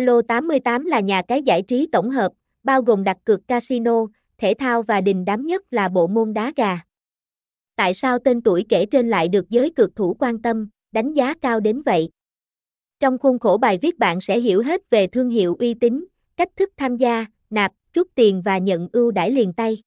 Alo 88 là nhà cái giải trí tổng hợp, bao gồm đặt cược casino, thể thao và đình đám nhất là bộ môn đá gà. Tại sao tên tuổi kể trên lại được giới cược thủ quan tâm, đánh giá cao đến vậy? Trong khuôn khổ bài viết bạn sẽ hiểu hết về thương hiệu uy tín, cách thức tham gia, nạp, rút tiền và nhận ưu đãi liền tay.